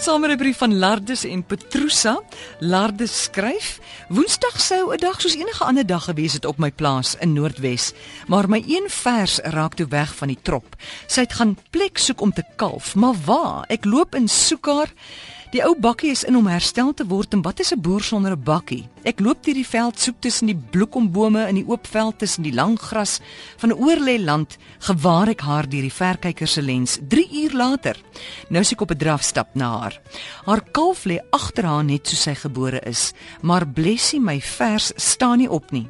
Saam met 'n brief van Lardes en Petrusa, Lardes skryf: Woensdag sou 'n dag soos enige ander dag gewees het op my plaas in Noordwes, maar my een vers raak toe weg van die trop. Sy het gaan plek soek om te kalf, maar waar? Ek loop en soek haar. Die ou bakkie is in om herstel te word en wat is 'n boer sonder 'n bakkie? Ek loop deur die veld soek tussen die bloekombome in die oop veld tussen die lang gras van 'n oorlê land gewaar ek haar deur die verkyker se lens 3 uur later. Nou sien ek op 'n drafstap na haar. Haar kalf lê agter haar net soos sy gebore is, maar blessie my vers staan nie op nie.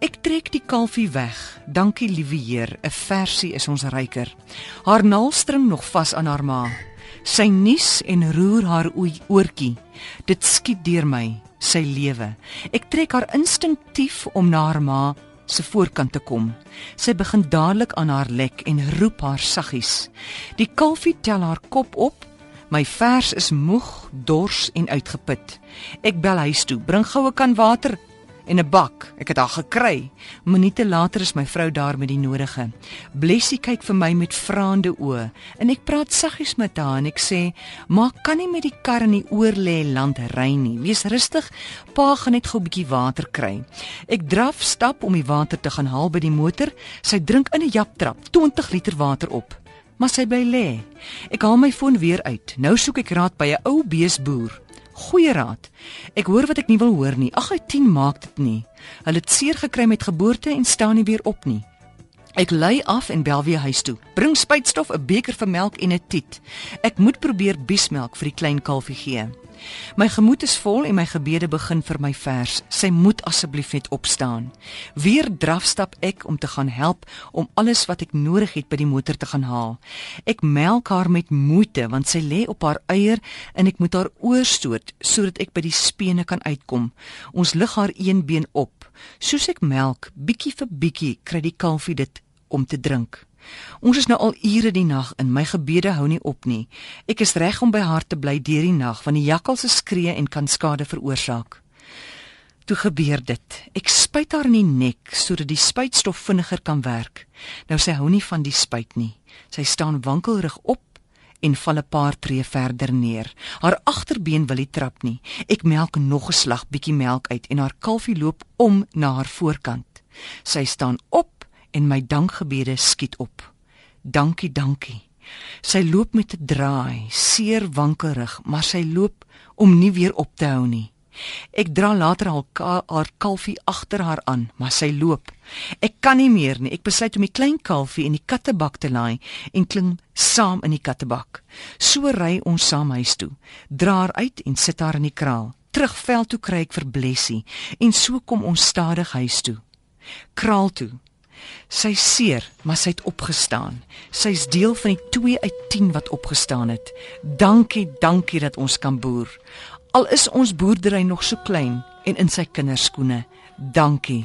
Ek trek die kalfie weg. Dankie liewe Heer, 'n versie is ons ryker. Haar naalstring nog vas aan haar ma. Sy nuus en roer haar oortjie. Dit skiet deur my, sy lewe. Ek trek haar instinktief om na haar ma se voorkant te kom. Sy begin dadelik aan haar lek en roep haar saggies. Die kalfie tel haar kop op. My vers is moeg, dors en uitgeput. Ek bel huis toe, bring goue kan water, en 'n bak. Ek het haar gekry. Minute later is my vrou daar met die nodige. Blessie kyk vir my met vraande oë en ek praat saggies met haar en ek sê: "Maar kan nie met die kar in die oorlê land ry nie. Wees rustig. Pa gaan net gou 'n bietjie water kry." Ek draf stap om die water te gaan haal by die motor. Sy drink in 'n japtrap 20 liter water op. Maar sy bly lê. Ek haal my foon weer uit. Nou soek ek raad by 'n ou beesboer. Goeie raad. Ek hoor wat ek nie wil hoor nie. Ag, hy 10 maak dit nie. Hulle het seer gekry met geboorte en staan nie weer op nie. Ek lei af en bel weer huis toe. Bring spuitstof, 'n beker vir melk en 'n tiet. Ek moet probeer biesmelk vir die klein kalfie gee. My gemoed is vol en my gebede begin vir my vers. Sy moet asseblief net opstaan. Weer drafstap ek om te gaan help om alles wat ek nodig het by die motor te gaan haal. Ek melk haar met moeite want sy lê op haar eier en ek moet haar oorstoot sodat ek by die spene kan uitkom. Ons lig haar een been op. Soos ek melk, bietjie vir bietjie, kry die kalfie dit om te drink. Ons is nou al ure die nag in my gebede hou nie op nie. Ek is reg om by haar te bly deur die nag want die jakkals se skree en kan skade veroorsaak. Toe gebeur dit. Ek spuit haar in die nek sodat die spuitstof vinniger kan werk. Nou sy hou nie van die spuit nie. Sy staan wankelrig op en val 'n paar tree verder neer. Haar agterbeen wil nie trap nie. Ek melk nog 'n slag bietjie melk uit en haar kalfie loop om na haar voorkant. Sy staan op en my dankgebede skiet op. Dankie, dankie. Sy loop met 'n draai, seer wankelrig, maar sy loop om nie weer op te hou nie. Ek dra later al ka haar kalfie agter haar aan, maar sy loop. Ek kan nie meer nie. Ek besluit om die klein kalfie in die kattebak te laai en klim saam in die kattebak. So ry ons saam huis toe. Dra haar uit en sit haar in die kraal. Terug veld toe kry ek vir Blessie en so kom ons stadig huis toe. Kraal toe. Sy seer, maar sy het opgestaan. Sy's deel van die 2 uit 10 wat opgestaan het. Dankie, dankie dat ons kan boer. Al is ons boerdery nog so klein en in sy kinderskoene. Dankie.